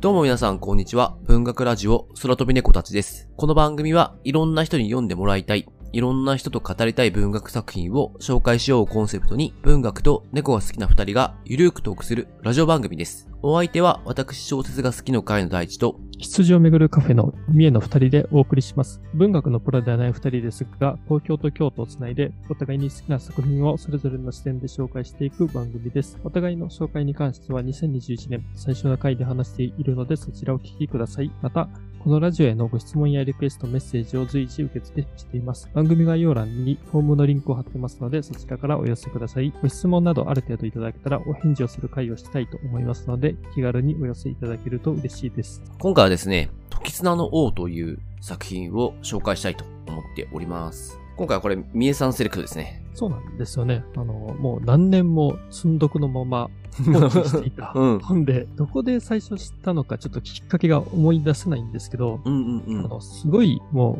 どうも皆さん、こんにちは。文学ラジオ、空飛び猫たちです。この番組はいろんな人に読んでもらいたい、いろんな人と語りたい文学作品を紹介しようコンセプトに、文学と猫が好きな二人がゆるーくトークするラジオ番組です。お相手は私小説が好きの会の第一と、羊をめぐるカフェの三重の二人でお送りします。文学のプロではない二人ですが、東京と京都をつないで、お互いに好きな作品をそれぞれの視点で紹介していく番組です。お互いの紹介に関しては2021年最初の回で話しているので、そちらをお聞きください。また、このラジオへのご質問やリクエスト、メッセージを随時受け付けしています。番組概要欄にフォームのリンクを貼ってますので、そちらからお寄せください。ご質問などある程度いただけたらお返事をする会をしたいと思いますので、気軽にお寄せいただけると嬉しいです。今回はですね、時綱の王という作品を紹介したいと思っております。今回はこれ、三重さんセレクトですね。そうなんですよね。あの、もう何年も積んどくのまま放置していた うん本で、どこで最初知ったのかちょっときっかけが思い出せないんですけど、うんうんうん。あの、すごいも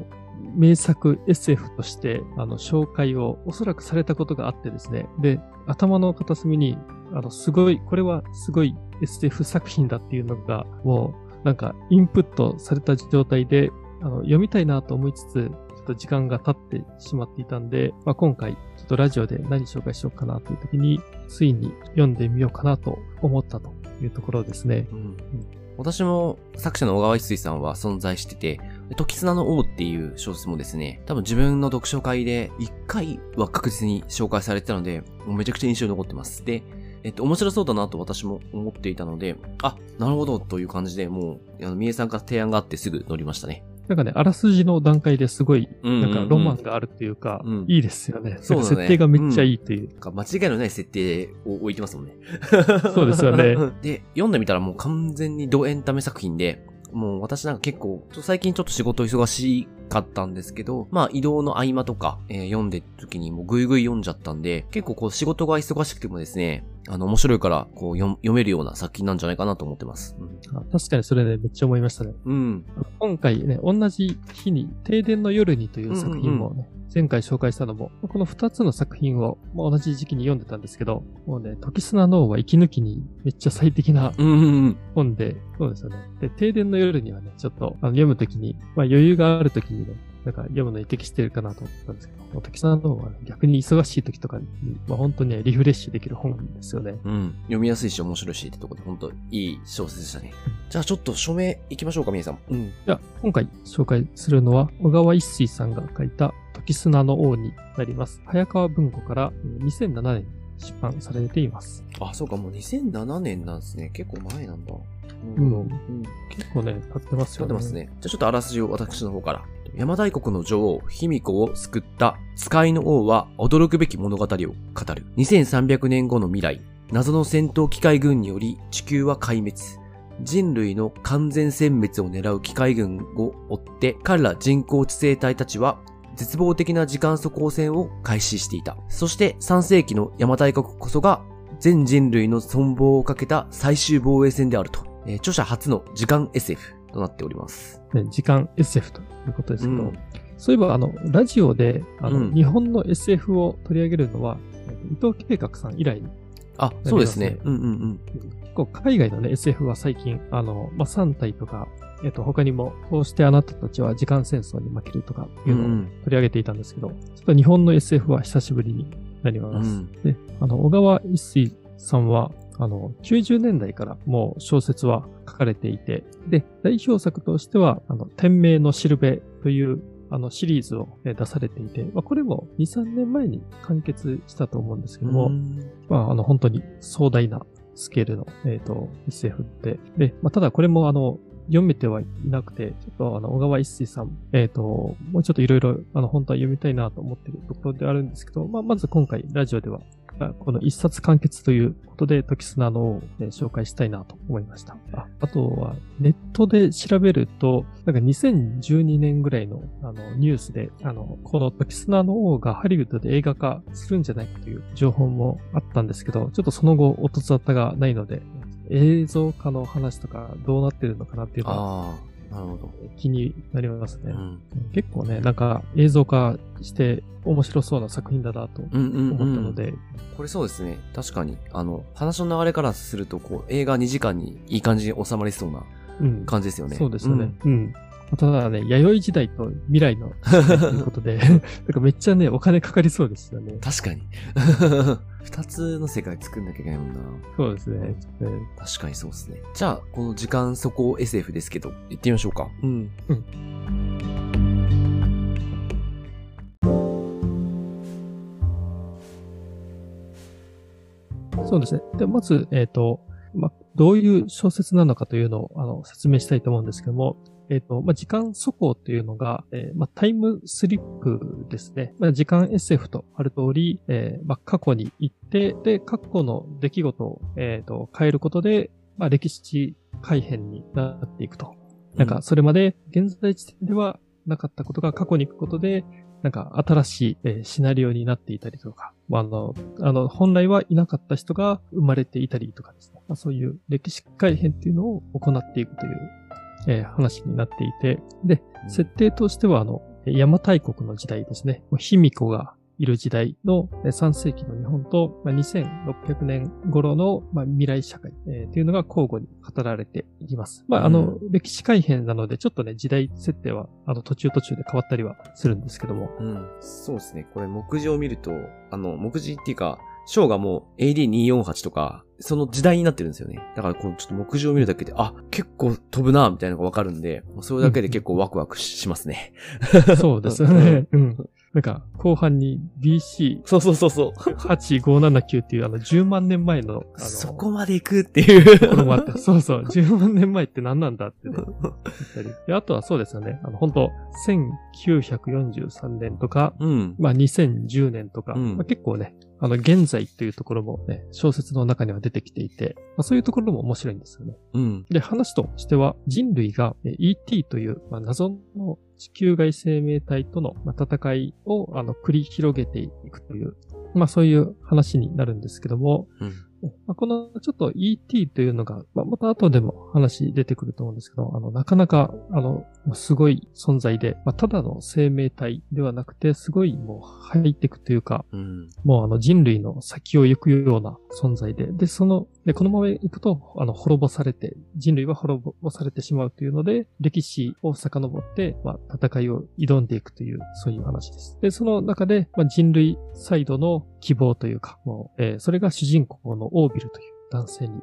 う名作 SF として、あの、紹介をおそらくされたことがあってですね。で、頭の片隅に、あの、すごい、これはすごい SF 作品だっていうのが、もう、なんか、インプットされた状態で、あの、読みたいなと思いつつ、と時間が経ってしまっていたんで、まあ、今回、ちょっとラジオで何紹介しようかなという時に、ついに読んでみようかなと思ったというところですね。うん私も作者の小川一水さんは存在してて、時綱の王っていう小説もですね、多分自分の読書会で一回は確実に紹介されてたので、もうめちゃくちゃ印象に残ってます。で、えっと、面白そうだなと私も思っていたので、あ、なるほどという感じで、もう、あの、三重さんから提案があってすぐ乗りましたね。なんかね、あらすじの段階ですごい、うんうんうんなんかロマンがあるっていうか、うんいいですよね。そうだね設定がめっちゃいいっていう。なんか間違いのない設定を置いてますもんね。そうですよね。で、読んでみたらもう完全にドエンタメ作品で、もう私なんか結構、最近ちょっと仕事忙しかったんですけど、まあ移動の合間とか、えー読んでる時にもうぐいぐい読んじゃったんで、結構こう仕事が忙しくてもですね、あの面白いからこう読読めるような作品なんじゃないかなと思ってます。あ確かにそれね、めっちゃ思いましたね。うん。うん。今回ね、同じ日に、停電の夜にという作品もね、前回紹介したのも、この二つの作品を、まあ、同じ時期に読んでたんですけど、もうね、時砂の王は息抜きにめっちゃ最適な。本で、そうですよね。で、停電の夜にはね、ちょっとあの読むときに、まあ余裕があるときにね、なんか読むのに適してるかなと思ったんですけど、もう時砂の王は、ね、逆に忙しいときとかに、まあ本当にね、リフレッシュできる本ですよね。うん。読みやすいし面白いしってとこで本当いい小説でしたね。じゃあちょっと署名行きましょうか、皆さん。うん。じゃあ、今回紹介するのは、小川一水さんが書いた時砂の王になります。早川文庫からえー2007年に出版されています。あ、そうか、もう2007年なんですね。結構前なんだ。ううんん。結構ね、経ってますよね。読んでますね。じゃあちょっとあらすじを私の方から。邪馬台国の女王、卑弥呼を救った使いの王は驚くべき物語を語る。2300年後の未来、謎の戦闘機械軍により地球は壊滅。人類の完全殲滅を狙う機械軍を追って、彼ら人工知性体たちは絶望的な時間速攻戦を開始していた。そして3世紀の邪馬台国こそが全人類の存亡をかけた最終防衛戦であると。えー著者初の時間 SF となっております。ね、時間 SF ということですけど、うんそういえば、あの、ラジオで、あの、うん日本の SF を取り上げるのは、えっと伊藤計画さん以来に、あ、そうですね。うんうんうん。結構海外のね、SF は最近、あの、まあ、3体とか、えっと、他にも、こうしてあなたたちは時間戦争に負けるとかいうのをうん。取り上げていたんですけど、ちょっと日本の SF は久しぶりになります。うん。で、あの、小川一水さんは、あの、90年代からもう小説は書かれていて、で、代表作としては、あの、天命のしるべという、あの、シリーズをえー出されていて、まあ、これも2、3年前に完結したと思うんですけども、うん。まあ、あの、本当に壮大なスケールの、えっ、と、SF で、で、まあ、ただこれもあの、読めてはいなくて、ちょっとあの、小川一水さん、えっ、と、もうちょっといろいろ、あの、本当は読みたいなと思ってるところであるんですけど、まあ、まず今回、ラジオでは、この一冊完結ということで、時砂のを、え紹介したいなと思いました。ああとは、ネットで調べると、なんか2012年ぐらいのあのニュースで、あの、この時砂の王がハリウッドで映画化するんじゃないかという情報もあったんですけど、ちょっとその後、音沙汰がないので、映像化の話とかどうなってるのかなっていうのはなるほど。気になりますね。うん。結構ね、なんか映像化して面白そうな作品だなとうんうん、うん。思ったので、これそうですね。確かに。あの、話の流れからすると、こう、映画2時間にいい感じに収まりそうなうん。感じですよね。そうですよね。うん。ただね、弥生時代と未来の ということで、なんかめっちゃね、お金かかりそうですよね。確かに。二つの世界作んなきゃいけないもんな。そうですね。確かにそうですね。じゃあ、この時間そこ SF ですけど、行ってみましょうか。うん。そうですね。で、まず、えっ、と、まあ、どういう小説なのかというのを、あの、説明したいと思うんですけども、えっ、と、まあ、時間速報というのが、えーまあ、タイムスリップですね。まあ、時間 SF とある通り、えーまあ、過去に行って、で、過去の出来事を、えっ、と、変えることで、まあ、歴史改変になっていくと。なんか、それまで現在地点ではなかったことが過去に行くことで、なんか新しい、えーシナリオになっていたりとか、まあ、あの、あの、本来はいなかった人が生まれていたりとかですね。まあ、そういう歴史改変っていうのを行っていくという、えー話になっていて、で、うん設定としては、あの、邪馬台国の時代ですね。卑弥呼がいる時代のえー3世紀の日本と、まあ、2600年頃の、まあ、未来社会、えーというのが交互に語られていきます。まあ、あの、歴史改変なので、ちょっとね、時代設定は、あの、途中途中で変わったりはするんですけども。うん。そうですね。これ、目次を見ると、あの、目次っていうか、章がもう AD248 とか、その時代になってるんですよね。だから、このちょっと目次を見るだけで、あ、結構飛ぶな、みたいなのがわかるんで、それだけで結構ワクワクしますね。そうですよね。うん。なんか、後半に BC そうそうそうそう。8579っていうあの10万年前の、あの、そこまで行くっていう。ところもあって、そうそう、10万年前って何なんだってね。であとはそうですよね、あの、本当1943年とか、うん。まあ2010年とか、うんまあ、結構ね、あの、現在というところもね、小説の中には出てきていて、まあ、そういうところも面白いんですよね。うん。で、話としては、人類がえ ET という、まあ、謎の地球外生命体との、まあ、戦いをあの繰り広げていくという、まあそういう話になるんですけども、うん。まあ、このちょっと ET というのが、まあ、また後でも話出てくると思うんですけど、あの、なかなか、あの、すごい存在で、まあ、ただの生命体ではなくて、すごいもうハイテクというか、うん。もうあの人類の先を行くような存在で、で、その、で、このまま行くと、あの、滅ぼされて、人類は滅ぼされてしまうというので、歴史を遡って、まあ、戦いを挑んでいくという、そういう話です。で、その中で、まあ、人類サイドの希望というか、もう、えーそれが主人公のオービルという男性に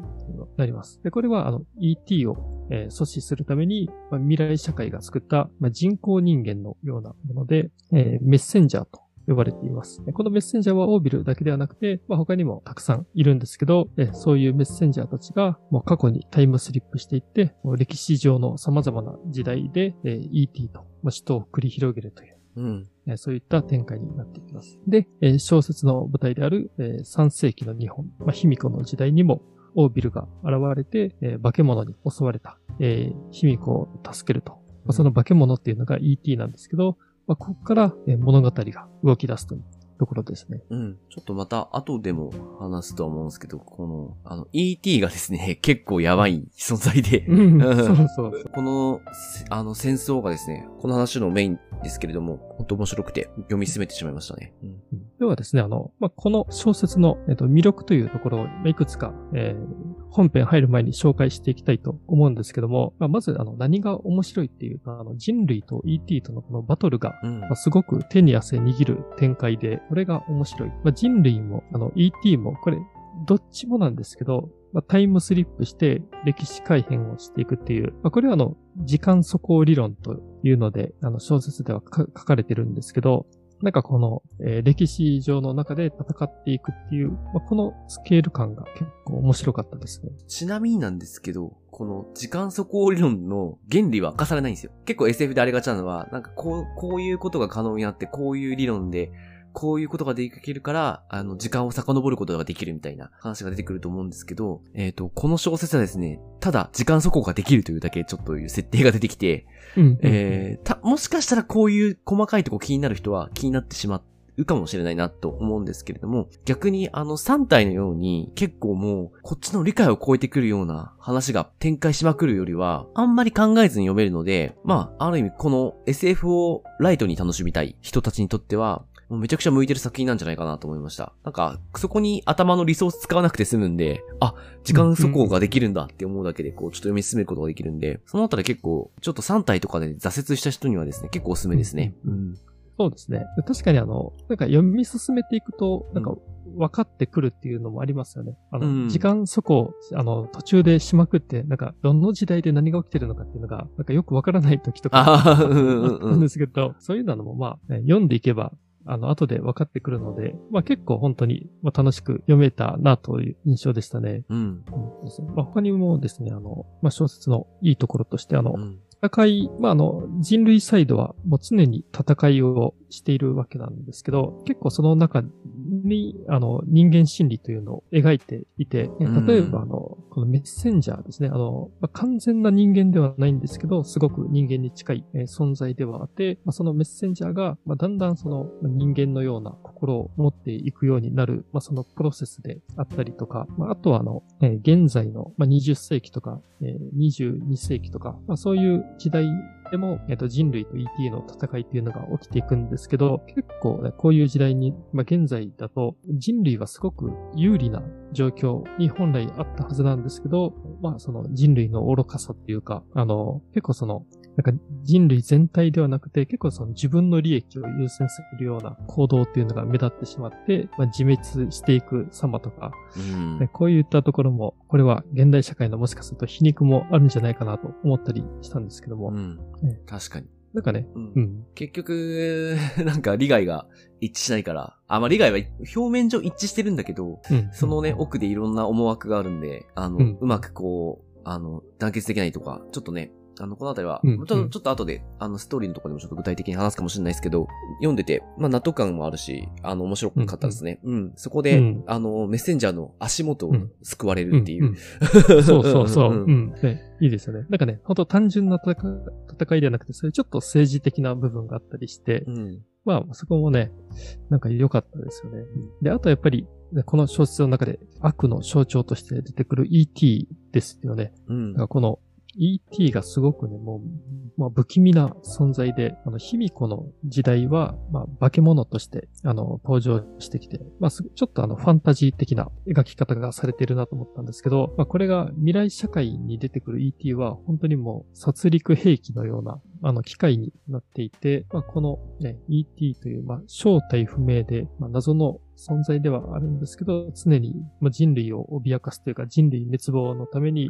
なります。で、これは、あの、ET を、えー阻止するために、まあ、未来社会が作った、まあ、人工人間のようなもので、えーメッセンジャーと呼ばれています。このメッセンジャーはオービルだけではなくて、まあ、他にもたくさんいるんですけど、えそういうメッセンジャーたちがもう過去にタイムスリップしていって、歴史上の様々な時代で、えー ET と、まあ、死闘を繰り広げるという、うん。えーそういった展開になっていきます。で、えー小説の舞台である、えー3世紀の日本、まあ、卑弥呼の時代にも、オービルが現れて、えー化け物に襲われた、えー卑弥呼を助けると。まあ、その化け物っていうのが ET なんですけど、まあ、ここから、えー物語が動き出すというところですね。うん。ちょっとまた後でも話すとは思うんですけど、この、あの、ET がですね、結構やばい存在で、うん、うんそうそう。この、せあの、戦争がですね、この話のメインですけれども、本当面白くて読み進めてしまいましたね。うん。ではですね、あの、まあ、この小説の、えっと魅力というところをまあいくつか、えー本編入る前に紹介していきたいと思うんですけども、まあ、まずあの何が面白いっていうと、あの人類と ET とのこのバトルがうんまあ、すごく手に汗握る展開で、これが面白い。まあ、人類も、あの、ET も、これ、どっちもなんですけど、まあ、タイムスリップして歴史改変をしていくっていう、まあ、これはあの、時間速行理論というので、あの、小説ではか書かれてるんですけど、なんかこの、えー歴史上の中で戦っていくっていう、まあ、このスケール感が結構面白かったですね。ちなみになんですけど、この時間速行理論の原理は明かされないんですよ。結構 SF でありがちなのは、なんかこう、こういうことが可能になって、こういう理論で、こういうことができるから、あの、時間を遡ることができるみたいな話が出てくると思うんですけど、えっ、と、この小説はですね、ただ時間速行ができるというだけちょっという設定が出てきて、うん。えー、た、もしかしたらこういう細かいとこ気になる人は気になってしまうかもしれないなと思うんですけれども、逆にあの3体のように結構もうこっちの理解を超えてくるような話が展開しまくるよりは、あんまり考えずに読めるので、まあ、ある意味この SF をライトに楽しみたい人たちにとっては、もうめちゃくちゃ向いてる作品なんじゃないかなと思いました。なんか、そこに頭のリソース使わなくて済むんで、あ、時間速攻ができるんだって思うだけで、こう、ちょっと読み進めることができるんで、そのあたり結構、ちょっと3体とかで挫折した人にはですね、結構おすすめですね。うん。そうですね。確かにあの、なんか読み進めていくと、なんか分かってくるっていうのもありますよね。あの、うん時間そこ、あの、途中でしまくって、なんか、どの時代で何が起きてるのかっていうのが、なんかよく分からない時とか、ああ、うんうんあったうんん。ですけど、そういうのもまあ、ね読んでいけば、あの、後で分かってくるので、まあ結構本当にまあ楽しく読めたなという印象でしたね。うん。うんまあ、他にもですね、あの、まあ小説のいいところとして、あの、うん戦い、まあ、あの、人類サイドはもう常に戦いをしているわけなんですけど、結構その中に、あの、人間心理というのを描いていて、うん例えば、あの、このメッセンジャーですね、あの、まあ完全な人間ではないんですけど、すごく人間に近いえ存在ではあって、まあ、そのメッセンジャーが、まあ、だんだんその人間のような心を持っていくようになる、まあ、そのプロセスであったりとか、まあ、あとはあの、え現在の、まあ、20世紀とか、え22世紀とか、まあ、そういう時代でも、えっ、と、人類と ET の戦いっていうのが起きていくんですけど、結構ね、こういう時代に、まあ、現在だと、人類はすごく有利な状況に本来あったはずなんですけど、まあ、その人類の愚かさっていうか、あの、結構その、なんか人類全体ではなくて、結構その自分の利益を優先するような行動っていうのが目立ってしまって、まあ、自滅していく様とか、うん。ねこういったところも、これは現代社会のもしかすると皮肉もあるんじゃないかなと思ったりしたんですけども、うん。え。確かに。なんかね、うん。うん、結局、なんか利害が一致しないから、あ、まあ利害は表面上一致してるんだけど、うん、そのね、奥でいろんな思惑があるんで、あの、うん。うまくこう、あの、団結できないとか、ちょっとね、あの、このあたりは、うんうんちょっとちょっと後で、あの、ストーリーのところでもちょっと具体的に話すかもしれないですけど、読んでて、まあ、納得感もあるし、あの、面白かったですね。うん、そこで、うんあの、メッセンジャーの足元をうん救われるっていう。んんそうそうそう。うんうん。ね、いいですよね。なんかね、本当単純な戦い戦いではなくて、そういうちょっと政治的な部分があったりして、うん。まあ、そこもね、なんか良かったですよね。で、あとやっぱり、ねこの小説の中で悪の象徴として出てくる ET ですよね。うんこの ET がすごくね、もう、まあ、不気味な存在で、あの、卑弥呼の時代は、まあ、化け物として、あの、登場してきて、まあ、ちょっとあの、ファンタジー的な描き方がされてるなと思ったんですけど、まあ、これが未来社会に出てくる ET は、本当にもう、殺戮兵器のような、あの、機械になっていて、まあ、この、ね、ET という、まあ、正体不明で、まあ、謎の存在ではあるんですけど、常にまあ人類を脅かすというか、人類滅亡のために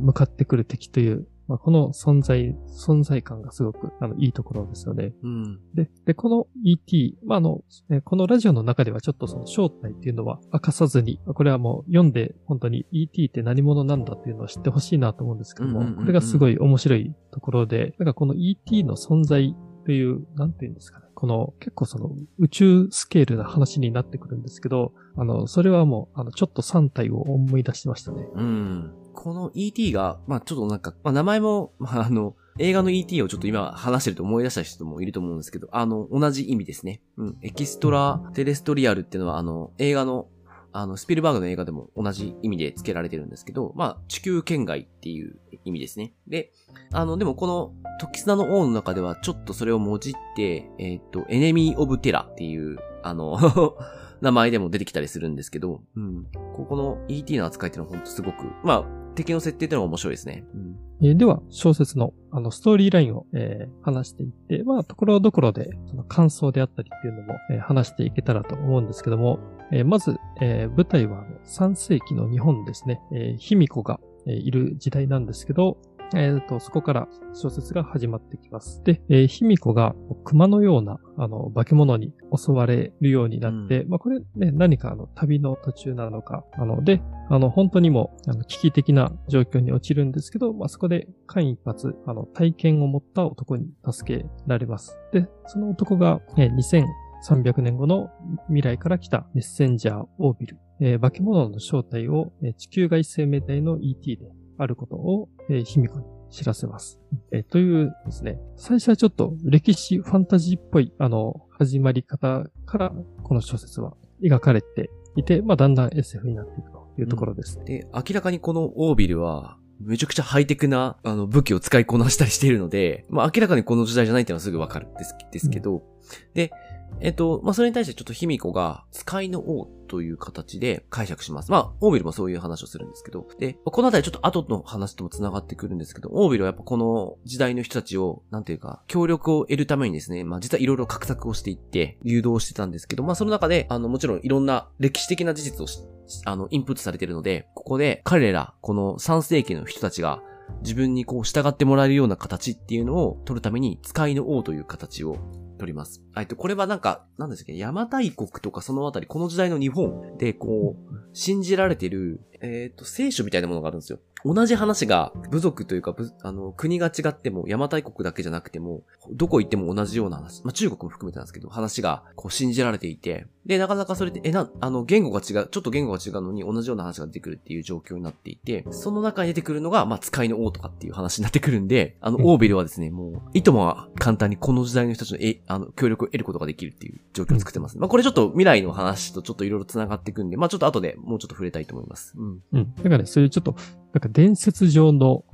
向かってくる敵という、まあ、この存在、存在感がすごくあのいいところですよね。うん。で、で、この ET、まあ、あの、えこのラジオの中ではちょっとその正体っていうのは明かさずに、これはもう読んで本当に ET って何者なんだっていうのを知ってほしいなと思うんですけども、うんうんうんうんこれがすごい面白いところで、なんかこの ET の存在という、なんていうんですかね。この結構その宇宙スケールな話になってくるんですけど、あの、それはもう、あの、ちょっと3体を思い出しましたね。うん。この ET が、まあちょっとなんか、まあ名前も、まああの、映画の ET をちょっと今話してると思い出した人もいると思うんですけど、あの、同じ意味ですね。うん。エキストラテレストリアルっていうのは、あの、映画の、あの、スピルバーグの映画でも同じ意味で付けられてるんですけど、まあ、地球圏外っていう意味ですね。で、あの、でもこの、時砂の王の中ではちょっとそれをもじって、えっ、と、エネミー・オブ・テラっていう、あの、名前でも出てきたりするんですけど、うん。ここの ET の扱いっていうのはほんとすごく、まあ、敵の設定っていうのが面白いですね。うん。えでは、小説の、あの、ストーリーラインを、えー話していって、まあ、ところどころで、その感想であったりっていうのも、えー話していけたらと思うんですけども、えーまず、えー舞台はあの3世紀の日本ですね、えー卑弥呼が、えいる時代なんですけど、えーと、そこから小説が始まってきます。で、えー卑弥呼が熊のような、あの、化け物に襲われるようになって、まあ、これね、何かあの、旅の途中なのか、あの、で、あの、本当にもう、あの、危機的な状況に陥るんですけど、まあ、そこで間一髪、あの、体験を持った男に助けられます。で、その男が、えー2300年後の未来から来たメッセンジャーオービル、えー化け物の正体を、えー地球外生命体の ET であることを、えー、卑弥呼に知らせます。えーというですね、最初はちょっと歴史ファンタジーっぽい、あの、始まり方から、この小説は描かれていて、まあ、だんだん SF になっていくというところですね。で、明らかにこのオービルは、めちゃくちゃハイテクな、あの、武器を使いこなしたりしているので、まあ明らかにこの時代じゃないっていうのはすぐわかるんですですけど、で、えっと、まあ、それに対してちょっと卑弥呼が、使いの王という形で解釈します。まあ、オービルもそういう話をするんですけど、で、このあたりちょっと後の話とも繋がってくるんですけど、オービルはやっぱこの時代の人たちを、なんていうか、協力を得るためにですね、まあ、実はいろいろ画策をしていって、誘導してたんですけど、まあ、その中で、あの、もちろんいろんな歴史的な事実をあの、インプットされているので、ここで彼ら、この3世紀の人たちが、自分にこう従ってもらえるような形っていうのを取るために、使いの王という形を取ります。えっと、これはなんか、なんですかね、邪馬台国とかそのあたり、この時代の日本で、こう、信じられてる、えっ、ー、と、聖書みたいなものがあるんですよ。同じ話が、部族というか、あの、国が違っても、邪馬台国だけじゃなくても、どこ行っても同じような話、まあ、中国も含めてなんですけど、話が、こう、信じられていて、で、なかなかそれって、え、な、あの、言語が違う、ちょっと言語が違うのに同じような話が出てくるっていう状況になっていて、その中に出てくるのが、まあ、使いの王とかっていう話になってくるんで、あの、オーベルはですね、もう、いともは簡単にこの時代の人たちの、え、あの、協力を得ることができるっていう状況を作ってます。まあ、これちょっと未来の話とちょっといろいろ繋がっていくんで、まあ、ちょっと後でもうちょっと触れたいと思います。うん。うん。だからね、そういうちょっと、なんか伝説上の、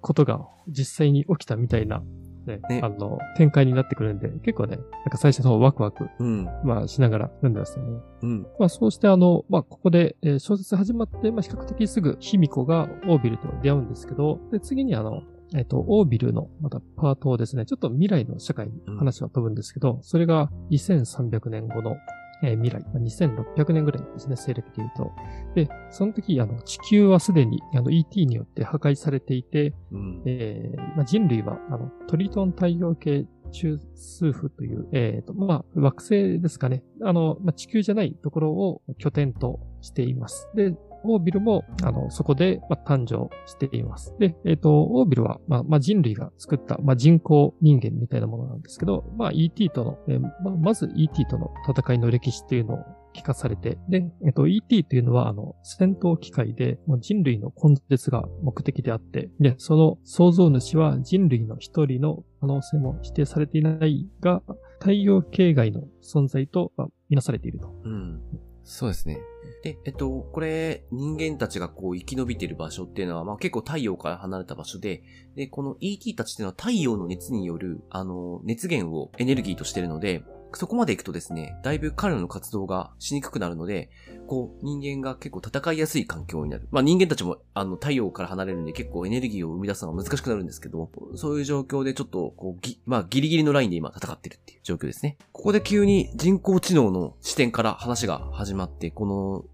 ことが実際に起きたみたいな、ね、ねあの、展開になってくるんで、結構ね、なんか最初の方ワクワク、うん、まあしながら読んでましたね。うん。まあそうしてあの、まあここで、えー、小説始まって、まあ比較的すぐ卑弥呼がオービルと出会うんですけど、で、次にあの、えっ、と、オービルのまたパートをですね、ちょっと未来の社会に話は飛ぶんですけど、うん、それが2300年後のえー、未来、2600年ぐらいですね、西暦で言うと。で、その時、あの、地球はすでに、あの、ET によって破壊されていて、うん、えー、まあ、人類は、あの、トリトン太陽系中数符という、えっ、ー、と、まあ、惑星ですかね。あの、まあ、地球じゃないところを拠点としています。で、オービルも、あの、そこで、まあ、誕生しています。で、えっ、ー、と、オービルは、まあ、まあ、人類が作った、まあ、人工人間みたいなものなんですけど、まあ、ET との、えー、まあ、まず ET との戦いの歴史っていうのを聞かされて、で、えっと、ET というのは、あの、戦闘機械で、もう人類の根絶が目的であって、で、その創造主は人類の一人の可能性も否定されていないが、太陽系外の存在と、まあ、見なされていると。うん。そうですね。で、えっと、これ、人間たちがこう生き延びてる場所っていうのは、まあ結構太陽から離れた場所で、で、この ET たちっていうのは太陽の熱による、あの、熱源をエネルギーとしてるので、そこまで行くとですね、だいぶ彼らの活動がしにくくなるので、こう、人間が結構戦いやすい環境になる。まあ人間たちも、あの、太陽から離れるんで結構エネルギーを生み出すのが難しくなるんですけど、そういう状況でちょっと、こう、ぎ、まあギリギリのラインで今戦ってるっていう状況ですね。ここで急に人工知能の視点から話が始まって、この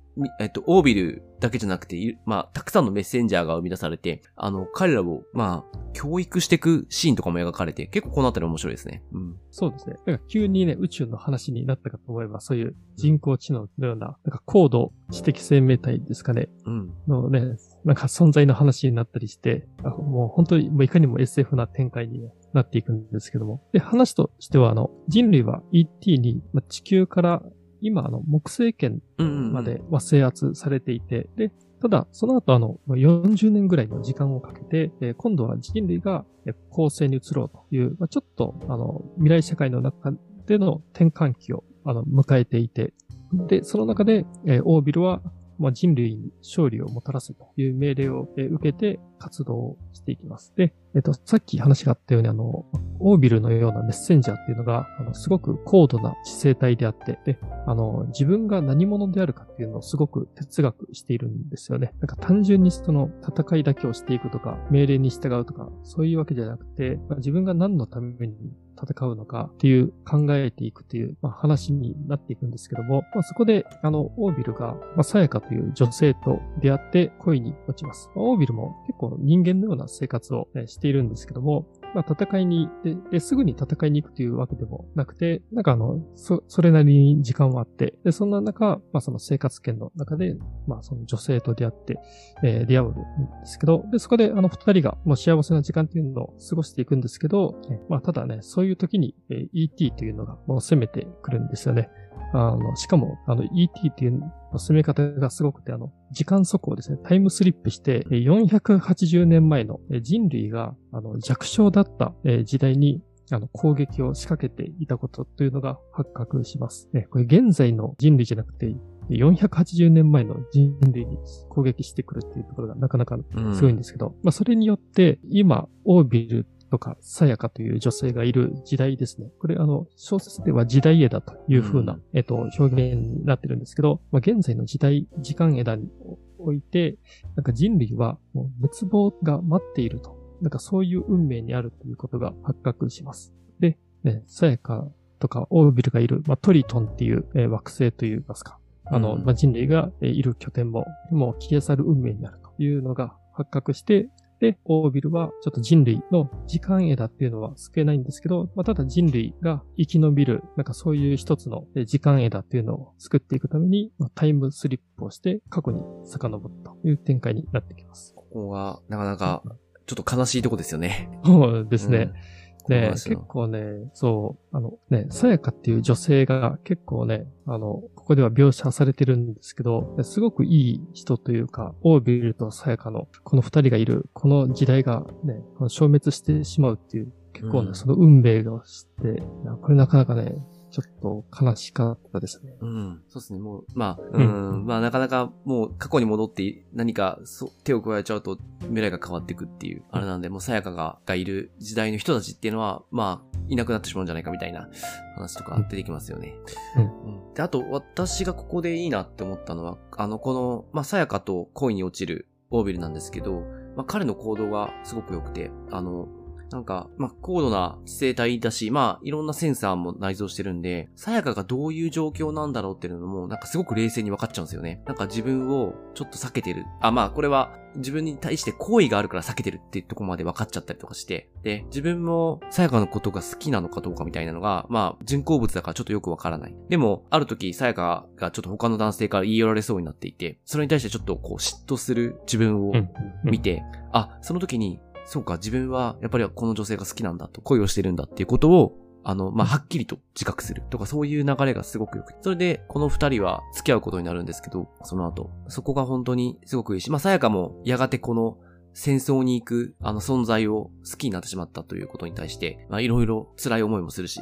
えっと、オービルだけじゃなくて、まあ、たくさんのメッセンジャーが生み出されて、あの、彼らを、まあ、教育していくシーンとかも描かれて、結構このあたり面白いですね。うん。そうですね。だから急にね、宇宙の話になったかと思えば、そういう人工知能のような、なんか高度知的生命体ですかね。うん。のね、なんか存在の話になったりして、もう本当に、もういかにも SF な展開に、なっていくんですけども。で、話としては、あの、人類は ET に、まあ、地球から今、あの、木星圏までは制圧されていて、で、ただ、その後、あの、40年ぐらいの時間をかけて、え今度は人類が恒星に移ろうという、まあ、ちょっと、あの、未来社会の中での転換期を、あの、迎えていて、で、その中で、えー、オービルは、まあ、人類に勝利をもたらすという命令を、受けて活動をしていきます。で、えっと、さっき話があったように、あの、オービルのようなメッセンジャーっていうのが、あの、すごく高度な知性体であって、で、あの、自分が何者であるかっていうのをすごく哲学しているんですよね。なんか単純にその戦いだけをしていくとか、命令に従うとか、そういうわけじゃなくて、まあ、自分が何のために戦うのかっていう考えていくっていう、まあ、話になっていくんですけども、まあ、そこで、あの、オービルが、まあ、さやかという女性と出会って恋に落ちます。まあ、オービルも結構人間のような生活を、ね、しているんですけども、まあ、戦いにでで、すぐに戦いに行くというわけでもなくて、なんかあの、そ、それなりに時間はあって、で、そんな中、まあ、その生活圏の中で、まあ、その女性と出会って、えー、出会うんですけど、で、そこであの二人がもう幸せな時間っていうのを過ごしていくんですけど、まあ、ただね、そういう時に、えー、ET というのがもう攻めてくるんですよね。あの、しかも、あの、ET っていう進め方がすごくて、あの、時間速報ですね、タイムスリップして、480年前の人類が、あの、弱小だった時代に、あの、攻撃を仕掛けていたことというのが発覚します。ね、これ現在の人類じゃなくて、480年前の人類に攻撃してくるっていうところがなかなかすごいんですけど、うん、まあそれによって今、オービルとかさやかという女性がいる時代ですね。これあの、小説では時代枝という風な、うんえっと、表現になってるんですけど、まあ、現在の時代、時間枝において、なんか人類はもう滅亡が待っていると。なんかそういう運命にあるということが発覚します。で、ね、さやかとかオービルがいる、まあ、トリトンっていう、えー惑星といいますか、あの、うんまあ、人類がえーいる拠点も、もう消え去る運命になるというのが発覚して、で、オービルはちょっと人類の時間枝っていうのは救えないんですけど、まあ、ただ人類が生き延びる、なんかそういう一つのえー時間枝っていうのを作っていくために、まあタイムスリップをして過去に遡ったという展開になってきます。ここが、なかなか、ちょっと悲しいとこですよね。そうですね。うん。ねこの話の結構ね、そう、あのね、さやかっていう女性が結構ね、あの、ここでは描写されてるんですけど、すごくいい人というか、オービルとさやかのこの二人がいる、この時代がね、消滅してしまうっていう、結構ね、うん。その運命を知って、これなかなかね、ちょっと悲しかったですね。うん。そうですね。もう、まあ、う、うんんまあ、なかなかもう過去に戻って何かそ手を加えちゃうと未来が変わっていくっていう、あれなんで、もうさやかががいる時代の人たちっていうのは、まあ、いなくなってしまうんじゃないかみたいな話とか出てきますよね。うんで、あと、私がここでいいなって思ったのは、あの、この、まあ、さやかと恋に落ちるオービルなんですけど、まあ、彼の行動がすごく良くて、あの、なんか、まあ、高度な知性体だし、まあ、いろんなセンサーも内蔵してるんで、さやかがどういう状況なんだろうっていうのも、なんかすごく冷静に分かっちゃうんですよね。なんか自分をちょっと避けてる。あ、まあ、これは自分に対して好意があるから避けてるっていうところまで分かっちゃったりとかして、で、自分もさやかのことが好きなのかどうかみたいなのが、まあ、人工物だからちょっとよくわからない。でも、ある時、さやかがちょっと他の男性から言い寄られそうになっていて、それに対してちょっとこう嫉妬する自分をうん見て、あ、その時に、そうか、自分はやっぱりこの女性が好きなんだと、恋をしてるんだっていうことを、あの、まあ、はっきりと自覚するとか、そういう流れがすごく良くて。それで、この二人は付き合うことになるんですけど、その後。そこが本当にすごくいいし、まあ、さやかもやがてこの戦争に行く、あの存在を好きになってしまったということに対して、まあ、いろいろ辛い思いもするし。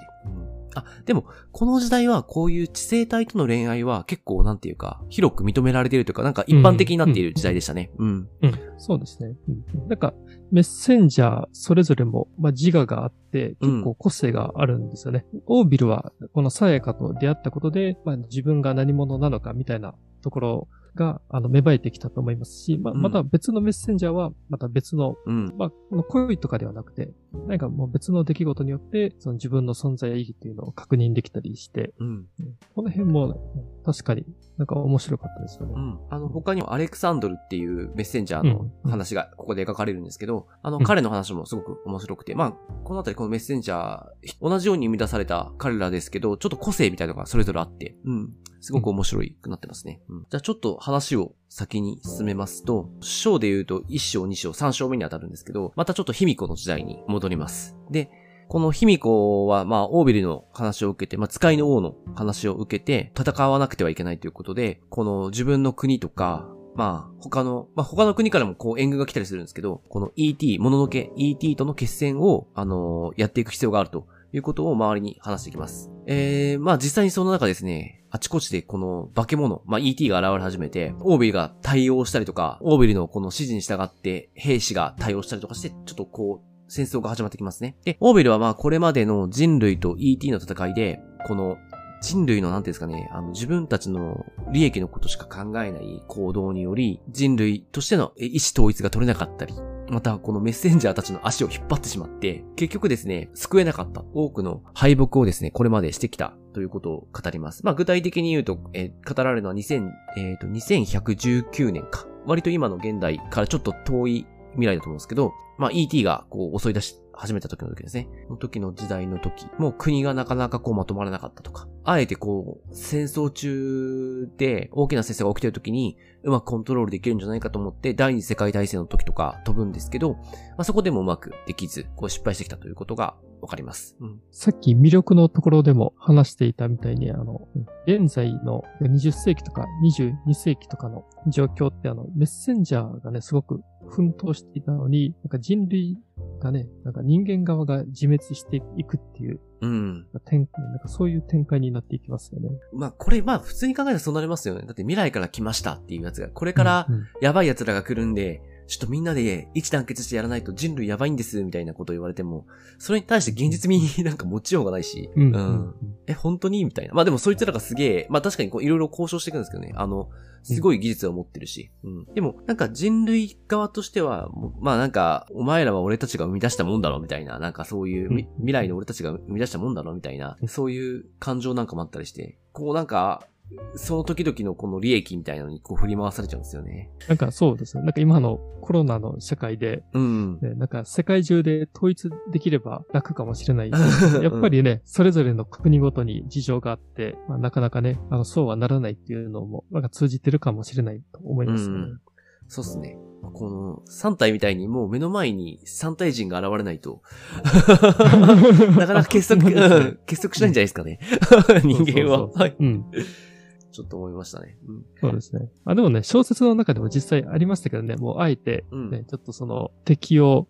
うんあ、でも、この時代はこういう知性体との恋愛は結構なんていうか、広く認められているというか、なんか一般的になっている時代でしたね。うん。うん、そうですね。うん、なんか、メッセンジャーそれぞれも、まあ、自我があって、結構個性があるんですよね。オービルは、このさやかと出会ったことで、まあ、自分が何者なのかみたいなところが、あの、芽生えてきたと思いますし、ままた別のメッセンジャーは、また別の、うん。まあ、この恋とかではなくて、何かもう別の出来事によって、その自分の存在や意義っていうのを確認できたりして、うん。うんこの辺も、うん確かになんか面白かったですよねう。ん。あの、他にもアレクサンドルっていうメッセンジャーの話がここで描かれるんですけど、あの、うん彼の話もすごく面白くて、まあ、このあたりこのメッセンジャー、同じように生み出された彼らですけど、ちょっと個性みたいなのがそれぞれあって、うん。すごく面白いくなってますね。うん。じゃあちょっと話を先に進めますと、章で言うと1章、2章、3章目に当たるんですけど、またちょっと卑弥呼の時代に戻ります。で、この卑弥呼は、まあ、オービルの話を受けて、まあ、使いの王の話を受けて、戦わなくてはいけないということで、この自分の国とか、まあ、他の、まあ、他の国からもこう援軍が来たりするんですけど、この ET、もののけ ET との決戦を、あのーやっていく必要があるということを周りに話していきます。えー、まあ実際にその中ですね、あちこちでこの化け物、まあ ET が現れ始めて、オービルが対応したりとか、オービルのこの指示に従って兵士が対応したりとかして、ちょっとこう、戦争が始まってきますね。で、オーベルはまあこれまでの人類と ET の戦いで、この人類のなんていうんですかね、あの自分たちの利益のことしか考えない行動により、人類としてのえ意思統一が取れなかったり、またこのメッセンジャーたちの足を引っ張ってしまって、結局ですね、救えなかった多くの敗北をですね、これまでしてきたということを語ります。まあ具体的に言うと、えー語られるのは2000、えっ、と、2119年か。割と今の現代からちょっと遠い未来だと思うんですけど、まあ ET がこう襲い出し始めた時の時ですね。の時の時代の時、もう国がなかなかこうまとまらなかったとか、あえてこう戦争中で大きな戦争が起きてる時にうまくコントロールできるんじゃないかと思って第二次世界大戦の時とか飛ぶんですけど、まあそこでもうまくできず、こう失敗してきたということがわかります。うん。さっき魅力のところでも話していたみたいに、あの、現在の20世紀とか22世紀とかの状況ってあの、メッセンジャーがね、すごく奮闘していたのに、なんか人類がね、なんか人間側が自滅していくっていう、うん。展なんかそういう展開になっていきますよね。まあこれまあ普通に考えたらそうなりますよね。だって未来から来ましたっていうやつが、これからやばい奴らが来るんで、ちょっとみんなで一致団結してやらないと人類やばいんです、みたいなことを言われても、それに対して現実味に なんか持ちようがないし、うん。うんえ、本当にみたいな。まあでもそいつらがすげえ、まあ確かにこういろいろ交渉していくんですけどね。あの、すごい技術を持ってるし。うん。でも、なんか人類側としては、まあなんか、お前らは俺たちが生み出したもんだろ、みたいな。なんかそういう、未来の俺たちが生み出したもんだろ、みたいな。そういう感情なんかもあったりして、こうなんか、その時々のこの利益みたいなのにこう振り回されちゃうんですよね。なんかそうですね。なんか今のコロナの社会で、うん。ね、なんか世界中で統一できれば楽かもしれない。やっぱりね、それぞれの国ごとに事情があって、まあ、なかなかね、あの、そうはならないっていうのも、なんか通じてるかもしれないと思いますね。うんそうっすね。この3体みたいにもう目の前に3体人が現れないと、なかなか結束、うん結束しないんじゃないですかね。人間は。そうそうそうはい。うん。ちょっと思いましたね。うんそうですね。あ、でもね、小説の中でも実際ありましたけどね、もうあえて、うんね、ちょっとその敵を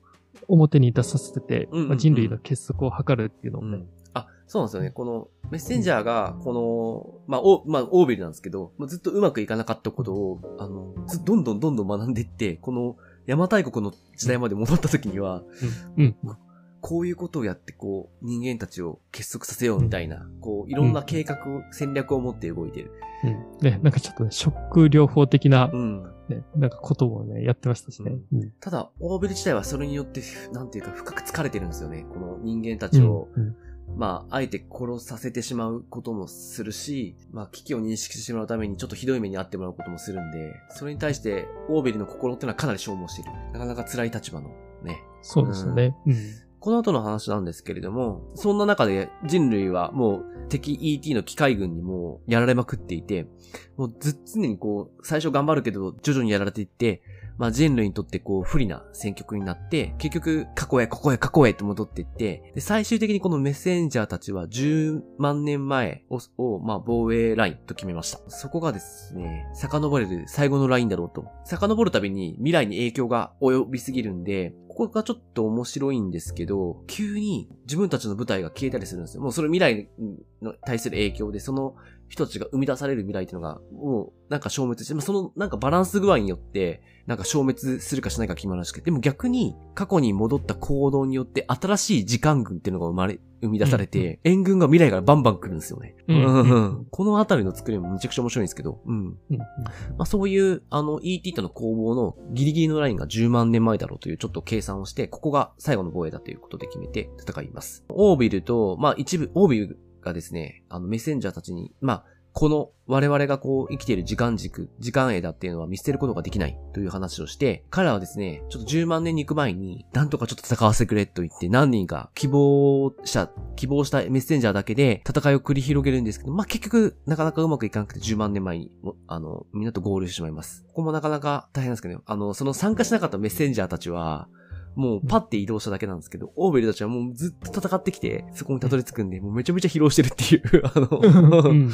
表に出させて、うんうんうんまあ、人類の結束を図るっていうのもね、うんあ、そうなんですよね。このメッセンジャーが、この、まあ、お、まあ、オーベルなんですけど、まあずっとうまくいかなかったことを、あの、ずどんどんどんどん学んでいって、この邪馬台国の時代まで戻った時には、うん。こういうことをやって、こう、人間たちを結束させようみたいな、こう、いろんな計画、戦略を持って動いてる。うん。ね、なんかちょっとね、ショック療法的な、うん。ね、なんかこともね、やってましたしね。うん。ただ、オーベル自体はそれによって、なんていうか、深く疲れてるんですよね。この人間たちを、うんまあ、あえて殺させてしまうこともするし、まあ、危機を認識してもらうためにちょっとひどい目に遭ってもらうこともするんで、それに対して、オーベルの心っていうのはかなり消耗している。なかなか辛い立場のね。そうですよね。うん。この後の話なんですけれども、そんな中で人類はもう敵 ET の機械軍にもうやられまくっていて、もうず常にこう、最初頑張るけど徐々にやられていって、まあ人類にとってこう不利な戦局になって、結局過去へここへ過去へって戻っていって、で、最終的にこのメッセンジャーたちは10万年前を、をまあ防衛ラインと決めました。そこがですね、遡れる最後のラインだろうと。遡るたびに未来に影響が及びすぎるんで、ここがちょっと面白いんですけど、急に自分たちの舞台が消えたりするんですよ。もうそれ未来に対する影響で、その人たちが生み出される未来っていうのが、もうなんか消滅して、まあ、そのなんかバランス具合によって、なんか消滅するかしないか決まるらしくて、でも逆に過去に戻った行動によって新しい時間群っていうのが生まれ、生み出されて、援軍が未来からバンバン来るんですよね。このあたりの作りもめちゃくちゃ面白いんですけど、うん。うん。まあ、そういう、あの、ET との攻防のギリギリのラインが10万年前だろうというちょっと計算をして、ここが最後の防衛だということで決めて戦います。オービルと、まあ一部、オービルがですね、あの、メッセンジャーたちに、まあ、この我々がこう生きている時間軸、時間栄だっていうのは見捨てることができないという話をして、彼らはですね、ちょっと10万年に行く前に、なんとかちょっと戦わせてくれと言って何人か希望者、希望したメッセンジャーだけで戦いを繰り広げるんですけど、まあ、結局なかなかうまくいかなくて10万年前に、あの、みんなと合流してしまいます。ここもなかなか大変なんですけど、あの、その参加しなかったメッセンジャーたちは、もうパッて移動しただけなんですけど、オーベルたちはもうずっと戦ってきて、そこにたどり着くんで、もうめちゃめちゃ疲労してるっていう、あうんの、うん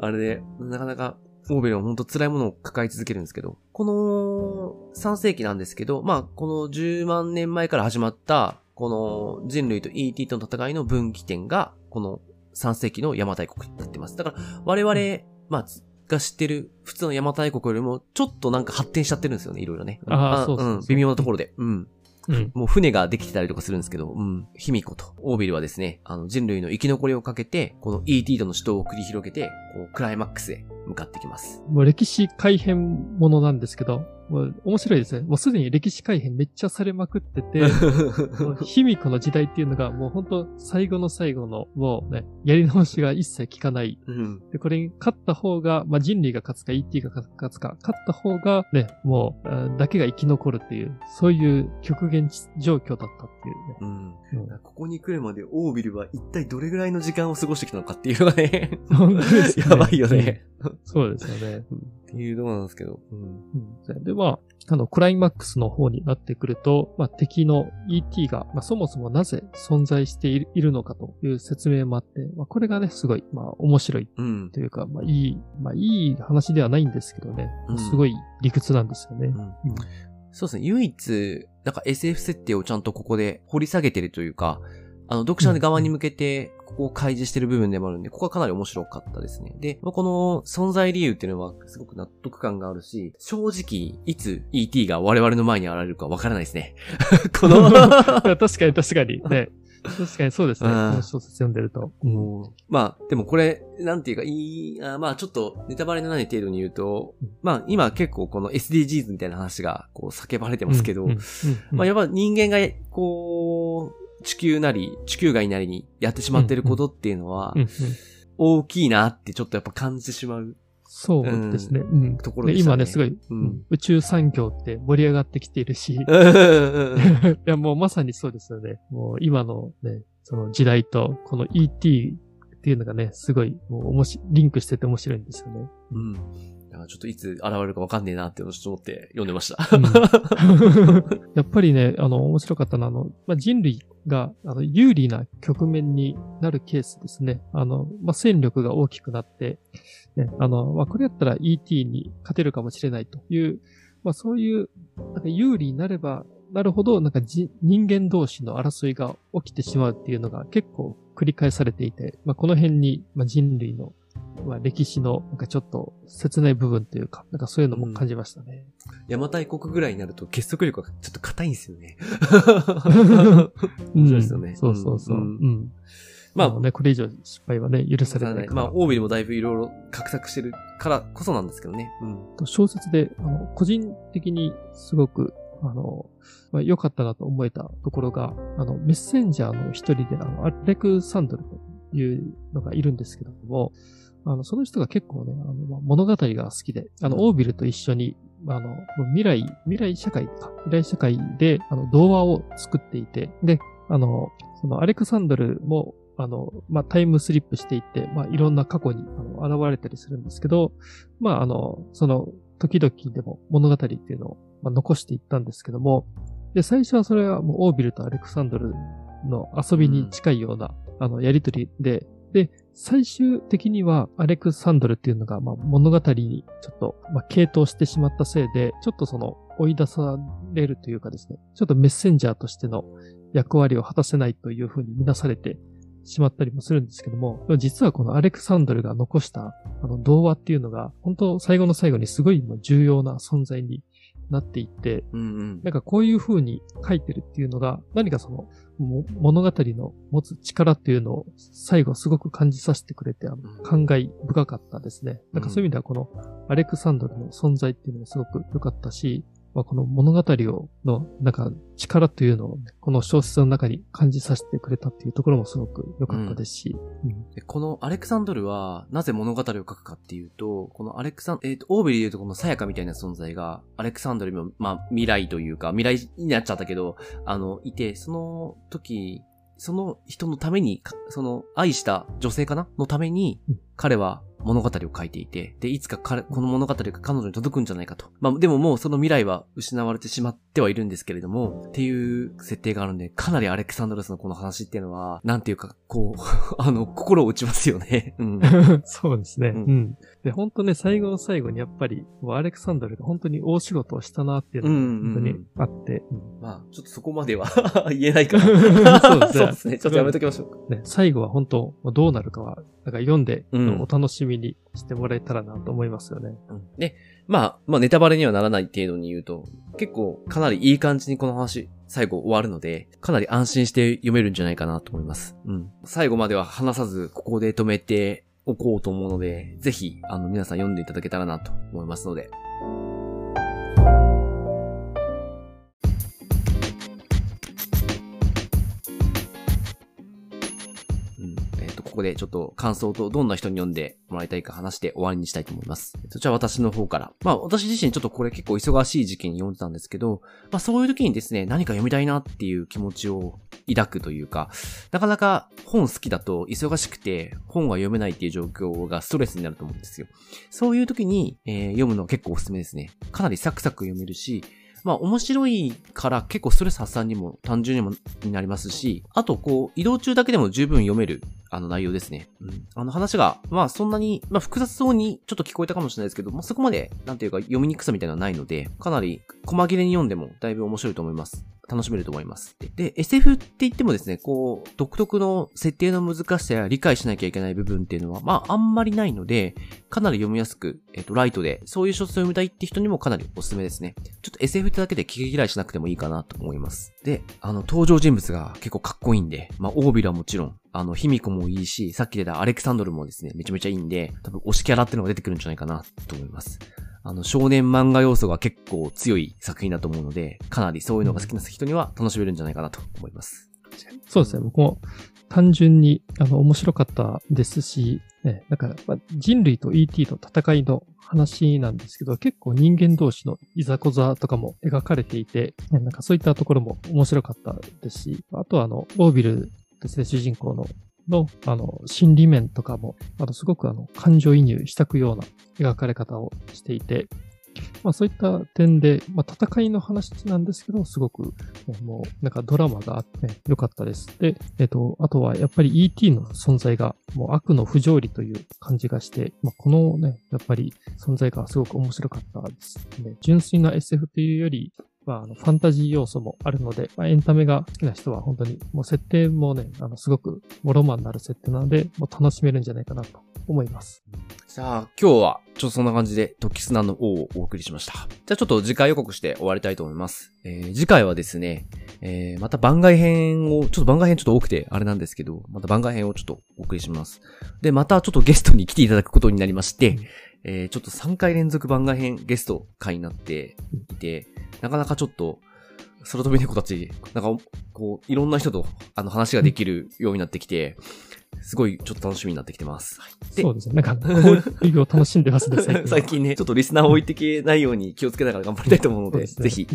あれで、なかなか、オーベルは本当辛いものを抱え続けるんですけど、この3世紀なんですけど、まあ、この10万年前から始まった、この人類と ET との戦いの分岐点が、この3世紀の邪馬台国になってます。だから、我々、まあ、が知ってる普通の邪馬台国よりも、ちょっとなんか発展しちゃってるんですよね、いろいろね。あーそうそうそううん、微妙なところで。うん。うん。もう船ができてたりとかするんですけど、うん。卑弥呼とオービルはですね、あの人類の生き残りをかけて、この ET との死闘を繰り広げて、こう、クライマックスへ向かってきます。もう歴史改変ものなんですけど、もう面白いですね。もうすでに歴史改変めっちゃされまくってて、卑弥呼の時代っていうのがもう本当最後の最後のもうね、やり直しが一切効かない。うん。で、これに勝った方が、まあ、人類が勝つか ET が勝つか、勝った方がね、もう、あーだけが生き残るっていう、そういう極限状況だったっていうね。うん。うんここに来るまでオービルは一体どれぐらいの時間を過ごしてきたのかっていうのがね、ねやばいよね。そうですよね。ていうのなんですけど。うん。うんで、まあ、あの、クライマックスの方になってくると、まあ、敵の ET が、まあ、そもそもなぜ存在しているのかという説明もあって、まあ、これがね、すごい、まあ、面白いうん。というか、まあ、いい、まあ、いい話ではないんですけどね、うんすごい理屈なんですよね。うんそうですね。唯一、なんか SF 設定をちゃんとここで掘り下げてるというか、あの、読者側に向けて、ここを開示してる部分でもあるんで、ここはかなり面白かったですね。で、この存在理由っていうのはすごく納得感があるし、正直、いつ ET が我々の前に現れるかわからないですね。この確かに確かに。ね。確かにそうですね。この小説読んでると。うん、まあ、でもこれ、なんていうか、いい、あまあちょっとネタバレのない程度に言うと、まあ今結構この SDGs みたいな話がこう叫ばれてますけど、まあやっぱ人間がこう、地球なり、地球外なりにやってしまってることっていうのは、大きいなってちょっとやっぱ感じてしまう。そうですね。うん。ところで、ね、今ね、すごい、うん、宇宙産業って盛り上がってきているし、いや、もうまさにそうですよね。もう今のね、その時代と、この ET っていうのがね、すごい、もうおもし、リンクしてて面白いんですよね。うん。ちょっといつ現れるかわかんねえなっていうのをちょっと思って読んでました。やっぱりね、あの、面白かったのは、あの、まあ、人類が、あの、有利な局面になるケースですね。あの、まあ、戦力が大きくなって、ね、あの、まあ、これやったら ET に勝てるかもしれないという、まあ、そういう、なんか有利になればなるほど、なんか人間同士の争いが起きてしまうっていうのが結構繰り返されていて、まあ、この辺に、まあ、人類のまあ、歴史の、なんかちょっと切ない部分というか、なんかそういうのも感じましたね。うん、邪馬台国ぐらいになると結束力がちょっと硬いんですよね。面白いですよね。うん、そうそうそう。うん。まあね、これ以上失敗はね、許されないまあ、オービルもだいぶいろいろ画策してるからこそなんですけどね。うん。小説で、あの、個人的にすごく、あの、まあ、良かったなと思えたところが、あの、メッセンジャーの一人で、あの、アレクサンドルというのがいるんですけども、あの、その人が結構ね、あの、まあ、物語が好きで、あの、オービルと一緒に、あの、未来、未来社会か、未来社会で、あの、童話を作っていて、で、あの、そのアレクサンドルも、あの、まあ、タイムスリップしていって、まあ、いろんな過去に、あの、現れたりするんですけど、まあ、あの、その、時々でも物語っていうのを、まあ、残していったんですけども、で、最初はそれはもうオービルとアレクサンドルの遊びに近いような、うん、あの、やりとりで、で、最終的にはアレクサンドルっていうのが、まあ、物語にちょっと、まあ、傾倒してしまったせいで、ちょっとその追い出されるというかですね、ちょっとメッセンジャーとしての役割を果たせないというふうに見なされてしまったりもするんですけども、実はこのアレクサンドルが残したあの童話っていうのが、本当最後の最後にすごい重要な存在になっていって、うんうん、なんかこういう風に書いてるっていうのが、何かその物語の持つ力っていうのを最後すごく感じさせてくれて、あの感慨深かったですね。なんかそういう意味ではこのアレクサンドルの存在っていうのもすごく良かったし、まあ、この物語を、の、なんか力というのを、ね、この小説の中に感じさせてくれたっていうところもすごく良かったですし。うん。うん、このアレクサンドルは、なぜ物語を書くかっていうと、このアレクサン、えっ、ー、と、オーベリーで言うとこのさやかみたいな存在が、アレクサンドルも、まあ、未来というか、未来になっちゃったけど、あの、いて、その時、その人のために、その愛した女性かなのために、彼は物語を書いていて、で、いつか彼、この物語が彼女に届くんじゃないかと。まあ、でももうその未来は失われてしまってはいるんですけれども、っていう設定があるんで、かなりアレクサンドロスのこの話っていうのは、なんていうか、こう、あの、心を打ちますよね。うん。そうですね。うん。うん、で、本当ね、最後の最後にやっぱり、アレクサンドルが本当に大仕事をしたなっていうのが、本当にあって、うんうんうん。まあ、ちょっとそこまでは 言えないから。そうですね。そうですね。ちょっとやめときましょうか。ね、最後は本当、どうなるかは、なんか読んで、お楽しみにしてもらえたらなと思いますよね。うん。で、まあ、まあネタバレにはならない程度に言うと、結構かなりいい感じにこの話、最後終わるので、かなり安心して読めるんじゃないかなと思います。うん。最後までは話さず、ここで止めておこうと思うので、ぜひ、あの、皆さん読んでいただけたらなと思いますので、でちょっと感想とどんな人に読んでもらいたいか話して終わりにしたいと思います。そちら私の方から。まあ私自身ちょっとこれ結構忙しい時期に読んでたんですけど、まあそういう時にですね、何か読みたいなっていう気持ちを抱くというか、なかなか本好きだと忙しくて本は読めないっていう状況がストレスになると思うんですよ。そういう時に、えー、読むのは結構おすすめですね。かなりサクサク読めるし、まあ面白いから結構ストレス発散にも単純にもになりますし、あとこう移動中だけでも十分読めるあの内容ですね。うん。あの話が、まあそんなに、まあ複雑そうにちょっと聞こえたかもしれないですけど、まあそこまで、なんていうか読みにくさみたいなのはないので、かなり細切れに読んでもだいぶ面白いと思います。楽しめると思います。で、SF って言ってもですね、こう、独特の設定の難しさや理解しなきゃいけない部分っていうのは、まあ、あんまりないので、かなり読みやすく、えっ、と、ライトで、そういう小説を読みたいって人にもかなりおすすめですね。ちょっと SF ってだけで聞き嫌いしなくてもいいかなと思います。で、あの、登場人物が結構かっこいいんで、まあ、オービルはもちろん、あの、卑弥呼もいいし、さっき出たアレクサンドルもですね、めちゃめちゃいいんで、多分推しキャラってのが出てくるんじゃないかなと思います。あの、少年漫画要素が結構強い作品だと思うので、かなりそういうのが好きな人には楽しめるんじゃないかなと思います。そうですね。僕も単純に、あの、面白かったですし、ね、なんか、まあ、人類と ET の戦いの話なんですけど、結構人間同士のいざこざとかも描かれていて、なんかそういったところも面白かったですし、あとはあの、オービルですね、主人公の、の、あの、心理面とかも、あの、すごくあの、感情移入したくような描かれ方をしていて、まあそういった点で、まあ戦いの話なんですけど、すごく、もうなんかドラマがあって良かったです。で、えっ、と、あとはやっぱり ET の存在がもう悪の不条理という感じがして、まあこのね、やっぱり存在がすごく面白かったです。ね、純粋な SF というより、まあ、あの、ファンタジー要素もあるので、まあ、エンタメが好きな人は本当に、もう設定もね、あの、すごく、もロマンのある設定なので、もう楽しめるんじゃないかなと思います。さあ、今日は、ちょっとそんな感じで、トキスナの王をお送りしました。じゃあちょっと次回予告して終わりたいと思います。えー次回はですね、えーまた番外編を、ちょっと番外編ちょっと多くて、あれなんですけど、また番外編をちょっとお送りします。で、またちょっとゲストに来ていただくことになりまして、えーちょっと3回連続番外編ゲスト会になっていて、なかなかちょっと、空飛び猫たち、なんか、こう、いろんな人と、あの、話ができるようになってきて、すごい、ちょっと楽しみになってきてます。でそうですね。なんか、交流を楽しんでますね、最近。最近ね、ちょっとリスナーを置いてけないように気をつけながら頑張りたいと思うので、ですねぜひ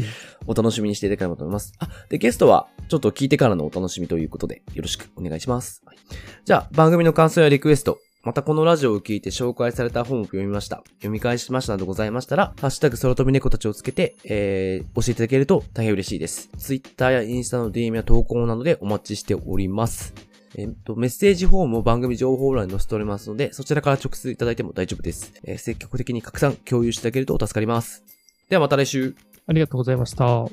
お楽しみにしていただければと思います。あ、で、ゲストはちょっと聞いてからのお楽しみということで、よろしくお願いします。はいじゃあ、番組の感想やリクエスト、またこのラジオを聞いて紹介された本を読みました。読み返しましたなどございましたら、ハッシュタグ空飛び猫たちをつけて、えー、教えていただけると大変嬉しいです。Twitter やインスタの DM や投稿などでお待ちしております。えっと、メッセージフォームを番組情報欄に載せておりますので、そちらから直接いただいても大丈夫です。えー積極的に拡散、共有していただけると助かります。ではまた来週。ありがとうございました。